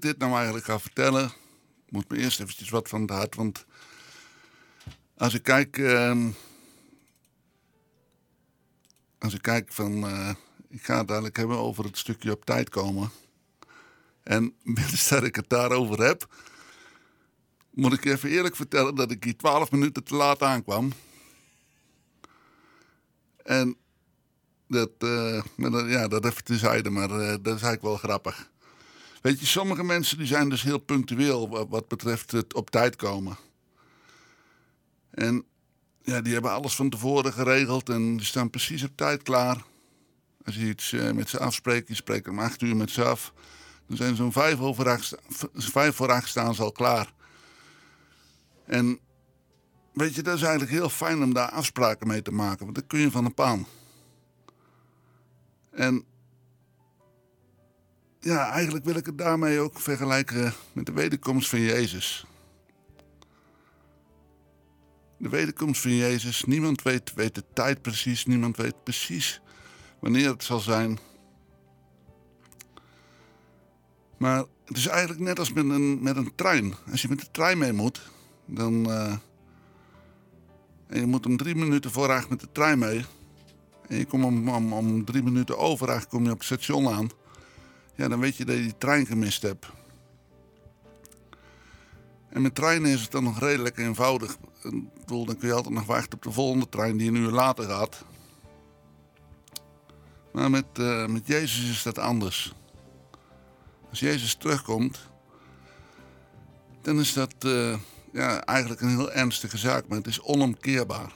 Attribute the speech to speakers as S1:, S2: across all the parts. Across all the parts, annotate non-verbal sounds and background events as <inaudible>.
S1: ik dit nou eigenlijk ga vertellen, moet me eerst eventjes wat van het hart. Want als ik kijk, ehm, als ik kijk van, eh, ik ga het eigenlijk hebben over het stukje op tijd komen. En <laughs> minstens dat ik het daarover heb, moet ik even eerlijk vertellen dat ik hier twaalf minuten te laat aankwam. En dat, dat, ja, dat even tezijde, maar eh, dat is eigenlijk wel grappig. Weet je, sommige mensen die zijn dus heel punctueel wat, betreft het op tijd komen. En ja, die hebben alles van tevoren geregeld en die staan precies op tijd klaar. Als je iets eh, met ze afspreekt, je spreekt om acht uur met ze af. Dan zijn ze om vijf, over acht, vijf voor acht staan ze al klaar. En weet je, dat is eigenlijk heel fijn om daar afspraken mee te maken, want dan kun je van een paan. En ja, eigenlijk wil ik het daarmee ook vergelijken met de wederkomst van Jezus. De wederkomst van Jezus, niemand weet, weet de tijd precies, niemand weet precies wanneer het zal zijn. Maar het is eigenlijk net als met een, met een trein. Als je met de trein mee moet, dan. eh, en je moet om drie minuten voor met de trein mee. En je komt om, om, om drie minuten over kom je op het station aan. Ja, dan weet je dat je die trein gemist hebt. En met treinen is het dan nog redelijk eenvoudig. Ik bedoel, dan kun je altijd nog wachten op de volgende trein die een uur later gaat. Maar met, eh, met Jezus is dat anders. Als Jezus terugkomt, dan is dat eh, ja, eigenlijk een heel ernstige zaak, maar het is onomkeerbaar.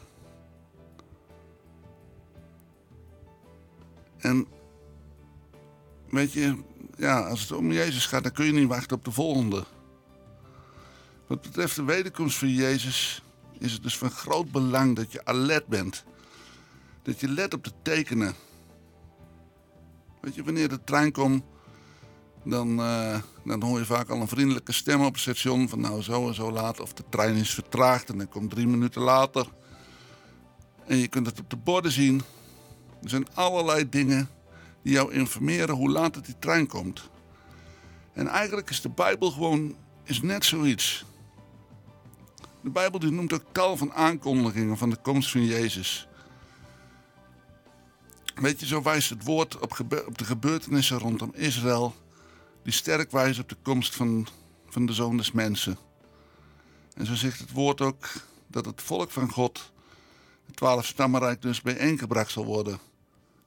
S1: En weet je, ja, als het om Jezus gaat, dan kun je niet wachten op de volgende. Wat betreft de wederkomst van Jezus is het dus van groot belang dat je alert bent. Dat je let op de tekenen. Weet je, wanneer de trein komt, dan, eh, dan hoor je vaak al een vriendelijke stem op het station van nou zo en zo laat. Of de trein is vertraagd en dan komt drie minuten later. En je kunt het op de borden zien. Er zijn allerlei dingen die jou informeren hoe laat het die trein komt. En eigenlijk is de Bijbel gewoon is net zoiets. De Bijbel die noemt ook tal van aankondigingen van de komst van Jezus. Weet je, zo wijst het woord op, de gebeurtenissen rondom Israël, die sterk wijzen op de komst van, van de zoon des mensen. En zo zegt het woord ook dat het volk van God, het twaalf stammenrijk, dus bijeengebracht zal worden.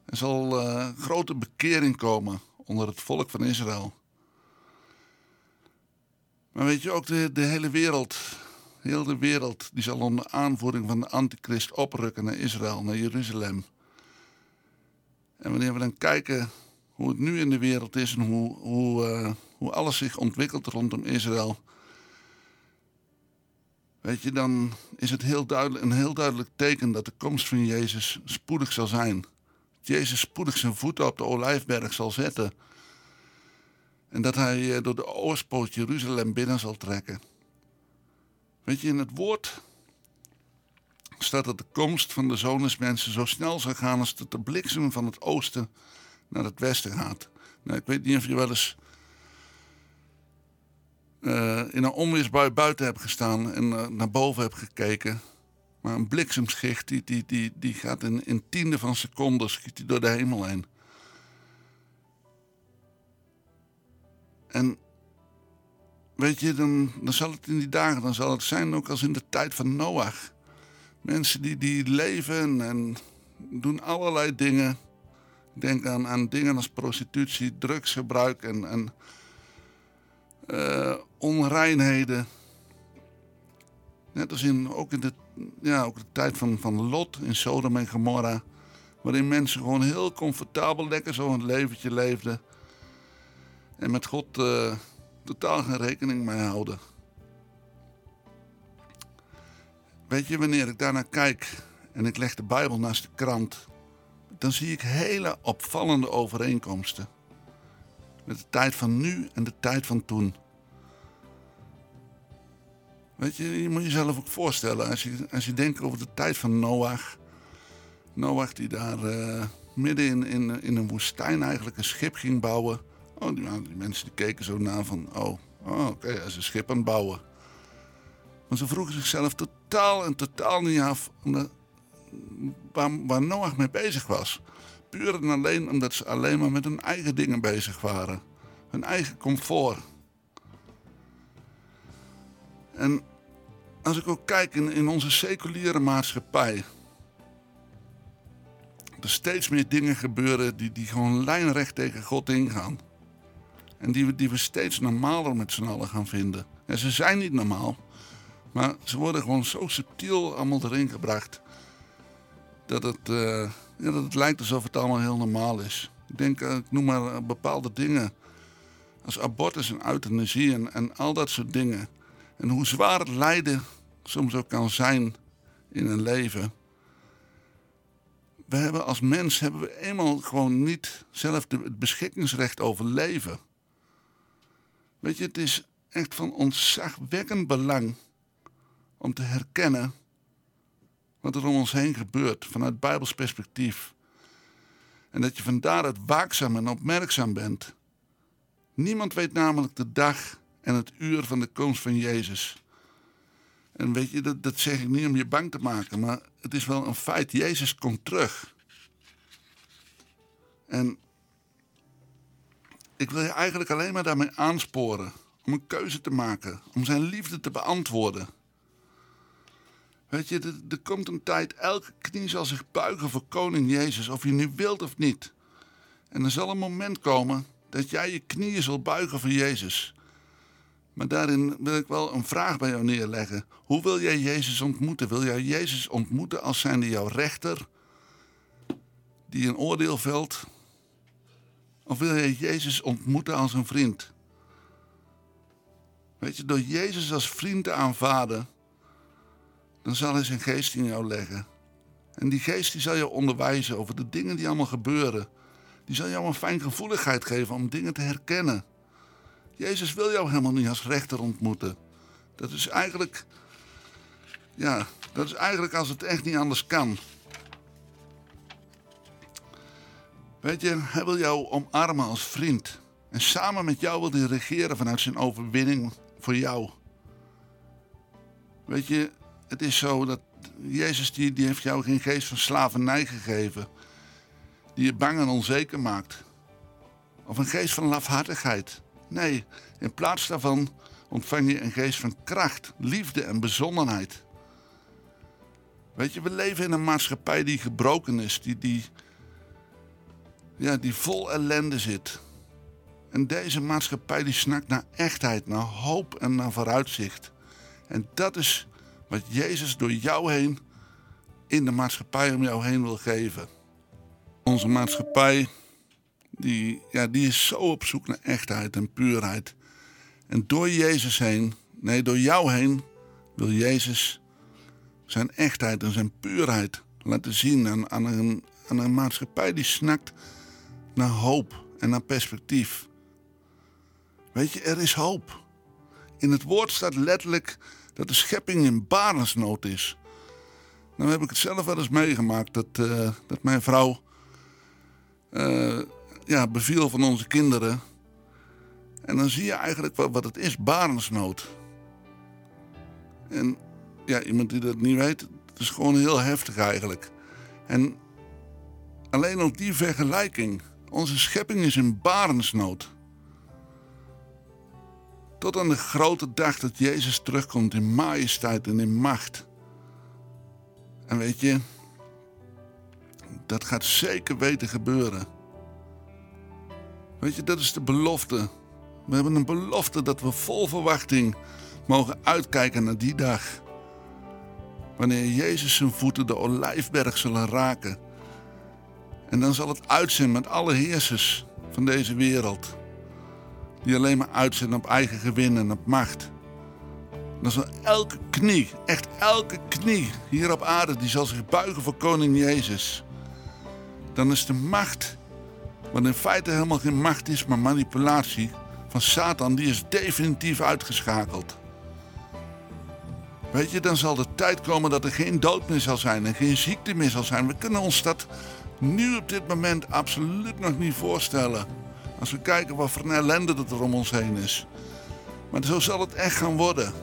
S1: Er zal eh, grote bekering komen onder het volk van Israël. Maar weet je ook, de, de hele wereld, heel de wereld, die zal onder aanvoering van de antichrist oprukken naar Israël, naar Jeruzalem. En wanneer we dan kijken hoe het nu in de wereld is en hoe, hoe, eh, hoe alles zich ontwikkelt rondom Israël. Weet je, dan is het heel duidelijk, een heel duidelijk teken dat de komst van Jezus spoedig zal zijn. Jezus spoedig zijn voeten op de olijfberg zal zetten. En dat hij eh, door de oostpoort Jeruzalem binnen zal trekken. Weet je, in het woord staat dat de komst van de zoon zo snel zal gaan als dat de bliksem van het oosten naar het westen gaat. Nou, ik weet niet of je wel eens eh, in een onweersbui buiten hebt gestaan en eh, naar boven hebt gekeken. Maar een bliksemschicht die, die, die, die gaat in, in tiende van seconden schiet die door de hemel heen. En weet je, dan, dan zal het in die dagen, dan zal het zijn ook als in de tijd van Noach. Mensen die, die leven en doen allerlei dingen. Denk aan, aan dingen als prostitutie, drugsgebruik en, en eh, onreinheden. Net als in, ook in de, ja, ook de tijd van, van Lot in Sodom en Gomorra. Waarin mensen gewoon heel comfortabel lekker zo een leventje leefden. En met God eh, totaal geen rekening mee houden. Weet je, wanneer ik daarnaar kijk en ik leg de Bijbel naast de krant, dan zie ik hele opvallende overeenkomsten. Met de tijd van nu en de tijd van toen. Weet je, je moet jezelf ook voorstellen, als je, als je denkt over de tijd van Noach. Noach die daar eh, midden in, in, een woestijn eigenlijk een schip ging bouwen Oh, die, mensen die keken zo naar van, oh, oh oké, hij is een schip aan het bouwen. Maar ze vroegen zichzelf totaal en totaal niet af waar, waar Noach mee bezig was. Puur en alleen omdat ze alleen maar met hun eigen dingen bezig waren. Hun eigen comfort. En als ik ook kijk in, in onze seculiere maatschappij. Er steeds meer dingen gebeuren die, die gewoon lijnrecht tegen God ingaan. En die die we steeds normaler met z'n allen gaan vinden. En ze zijn niet normaal. Maar ze worden gewoon zo subtiel allemaal erin gebracht. Dat het, uh, ja, dat het lijkt alsof het allemaal heel normaal is. Ik denk, uh, ik noem maar uh, bepaalde dingen. Als abortus en euthanasie en, en al dat soort dingen. En hoe zwaar het lijden soms ook kan zijn in een leven. We hebben als mens hebben we eenmaal gewoon niet zelf het beschikkingsrecht over leven. Weet je, het is echt van ontzagwekkend belang om te herkennen wat er om ons heen gebeurt vanuit Bijbels perspectief. En dat je van daaruit waakzaam en opmerkzaam bent. Niemand weet namelijk de dag en het uur van de komst van Jezus. En weet je, dat, dat zeg ik niet om je bang te maken, maar het is wel een feit. Jezus komt terug. En ik wil je eigenlijk alleen maar daarmee aansporen om een keuze te maken, om zijn liefde te beantwoorden. Weet je, er, er, komt een tijd, elke knie zal zich buigen voor koning Jezus, of je nu wilt of niet. En er zal een moment komen dat jij je knieën zal buigen voor Jezus. Maar daarin wil ik wel een vraag bij jou neerleggen. Hoe wil jij Jezus ontmoeten? Wil jij Jezus ontmoeten als zijnde jouw rechter, die een oordeel velt? Of wil jij Jezus ontmoeten als een vriend? Weet je, door Jezus als vriend te aanvaarden, dan zal hij zijn geest in jou leggen. En die geest die zal je onderwijzen over de dingen die allemaal gebeuren. Die zal jou een fijngevoeligheid geven om dingen te herkennen. Jezus wil jou helemaal niet als rechter ontmoeten. Dat is eigenlijk, ja, dat is eigenlijk als het echt niet anders kan. Weet je, hij wil jou omarmen als vriend. En samen met jou wil hij regeren vanuit zijn overwinning voor jou. Weet je, het is zo dat Jezus die, die heeft jou geen geest van slavernij gegeven. Die je bang en onzeker maakt. Of een geest van lafhartigheid. Nee, in plaats daarvan ontvang je een geest van kracht, liefde en bezonnenheid. Weet je, we leven in een maatschappij die gebroken is, die, die, ja, die vol ellende zit. En deze maatschappij die snakt naar echtheid, naar hoop en naar vooruitzicht. En dat is wat Jezus door jou heen in de maatschappij om jou heen wil geven. Onze maatschappij die, ja, die is zo op zoek naar echtheid en puurheid. En door Jezus heen, nee, door jou heen, wil Jezus zijn echtheid en zijn puurheid laten zien aan, aan, een, aan een maatschappij die snakt naar hoop en naar perspectief. Weet je, er is hoop. In het woord staat letterlijk dat de schepping in barensnood is. Nou heb ik het zelf wel eens meegemaakt dat, uh, dat mijn vrouw uh, ja, beviel van onze kinderen. En dan zie je eigenlijk wat, het is, barensnood. En ja, iemand die dat niet weet, het is gewoon heel heftig eigenlijk. En alleen op die vergelijking, onze schepping is in barensnood. Tot aan de grote dag dat Jezus terugkomt in majesteit en in macht. En weet je, dat gaat zeker weten gebeuren. Weet je, dat is de belofte. We hebben een belofte dat we vol verwachting mogen uitkijken naar die dag. Wanneer Jezus zijn voeten de olijfberg zullen raken. En dan zal het uitzien met alle heersers van deze wereld. Die alleen maar uitzien op eigen gewin en op macht. Dan zal elke knie, echt elke knie hier op aarde, die zal zich buigen voor koning Jezus. Dan is de macht wat in feite helemaal geen macht is, maar manipulatie van Satan, die is definitief uitgeschakeld. Weet je, dan zal de tijd komen dat er geen dood meer zal zijn en geen ziekte meer zal zijn. We kunnen ons dat nu op dit moment absoluut nog niet voorstellen. Als we kijken wat voor een ellende dat er om ons heen is. Maar zo zal het echt gaan worden.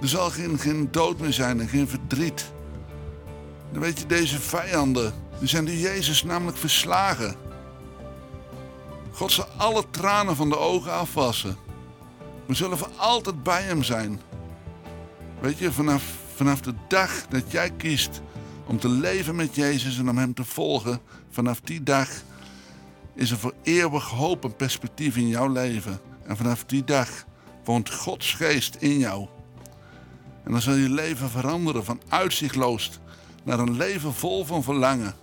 S1: Er zal geen, geen dood meer zijn en geen verdriet. Dan weet je, deze vijanden, die zijn door Jezus namelijk verslagen. God zal alle tranen van de ogen afwassen. We zullen voor altijd bij hem zijn. Weet je, vanaf, vanaf de dag dat jij kiest om te leven met Jezus en om hem te volgen, vanaf die dag is er voor eeuwig hoop en perspectief in jouw leven. En vanaf die dag woont Gods geest in jou. En dan zal je leven veranderen van uitzichtloos naar een leven vol van verlangen.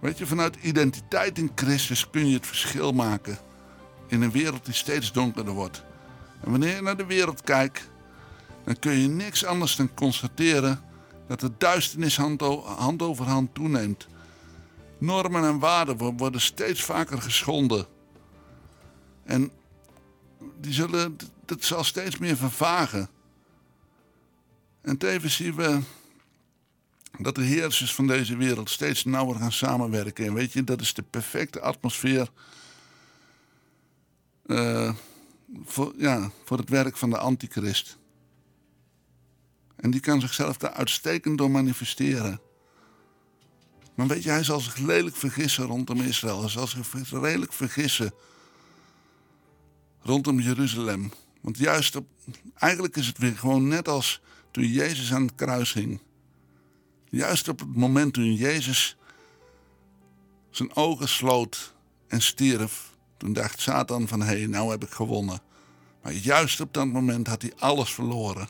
S1: Weet je, vanuit identiteit in Christus kun je het verschil maken in een wereld die steeds donkerder wordt. En wanneer je naar de wereld kijkt, dan kun je niks anders dan constateren dat de duisternis hand over hand toeneemt. Normen en waarden worden steeds vaker geschonden. En die zullen, dat zal steeds meer vervagen. En tevens zien we dat de heersers van deze wereld steeds nauwer gaan samenwerken. En weet je, dat is de perfecte atmosfeer uh, voor, ja, voor het werk van de antichrist. En die kan zichzelf daar uitstekend door manifesteren. Maar weet je, hij zal zich lelijk vergissen rondom Israël. Hij zal zich redelijk vergissen rondom Jeruzalem. Want juist op, eigenlijk is het weer gewoon net als toen Jezus aan het kruis hing. Juist op het moment toen Jezus zijn ogen sloot en stierf, toen dacht Satan van hé, hey, nou heb ik gewonnen. Maar juist op dat moment had hij alles verloren.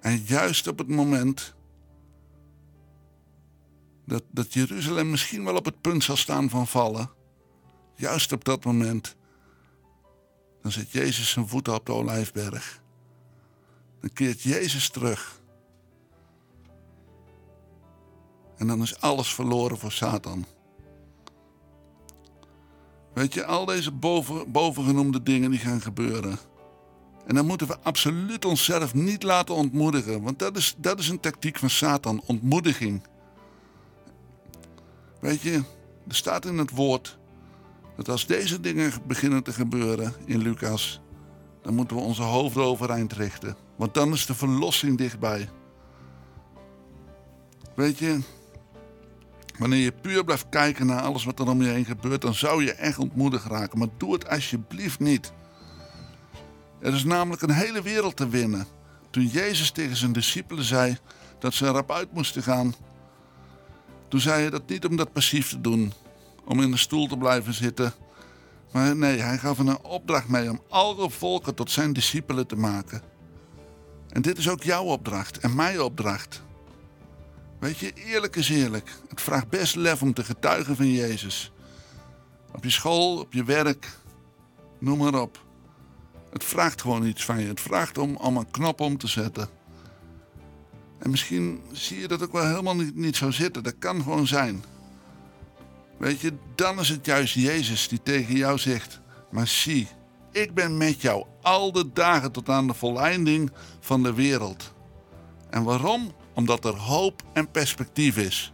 S1: En juist op het moment dat, dat Jeruzalem misschien wel op het punt zal staan van vallen, juist op dat moment, dan zet Jezus zijn voeten op de olijfberg. Dan keert Jezus terug. En dan is alles verloren voor Satan. Weet je, al deze boven, bovengenoemde dingen die gaan gebeuren. En dan moeten we absoluut onszelf niet laten ontmoedigen. Want dat is, dat is een tactiek van Satan, ontmoediging. Weet je, er staat in het woord dat als deze dingen beginnen te gebeuren in Lucas, dan moeten we onze hoofden overeind richten. Want dan is de verlossing dichtbij. Weet je, wanneer je puur blijft kijken naar alles wat er om je heen gebeurt, dan zou je echt ontmoedigd raken. Maar doe het alsjeblieft niet. Er is namelijk een hele wereld te winnen. Toen Jezus tegen zijn discipelen zei dat ze erop uit moesten gaan, toen zei hij dat niet om dat passief te doen, om in de stoel te blijven zitten. Maar nee, hij gaf een opdracht mee om alle volken tot zijn discipelen te maken. En dit is ook jouw opdracht en mijn opdracht. Weet je, eerlijk is eerlijk. Het vraagt best lef om te getuigen van Jezus. Op je school, op je werk, noem maar op. Het vraagt gewoon iets van je. Het vraagt om, om een knop om te zetten. En misschien zie je dat ook wel helemaal niet, niet zo zitten. Dat kan gewoon zijn. Weet je, dan is het juist Jezus die tegen jou zegt: Maar zie, ik ben met jou al de dagen tot aan de voleinding van de wereld. En waarom? Omdat er hoop en perspectief is.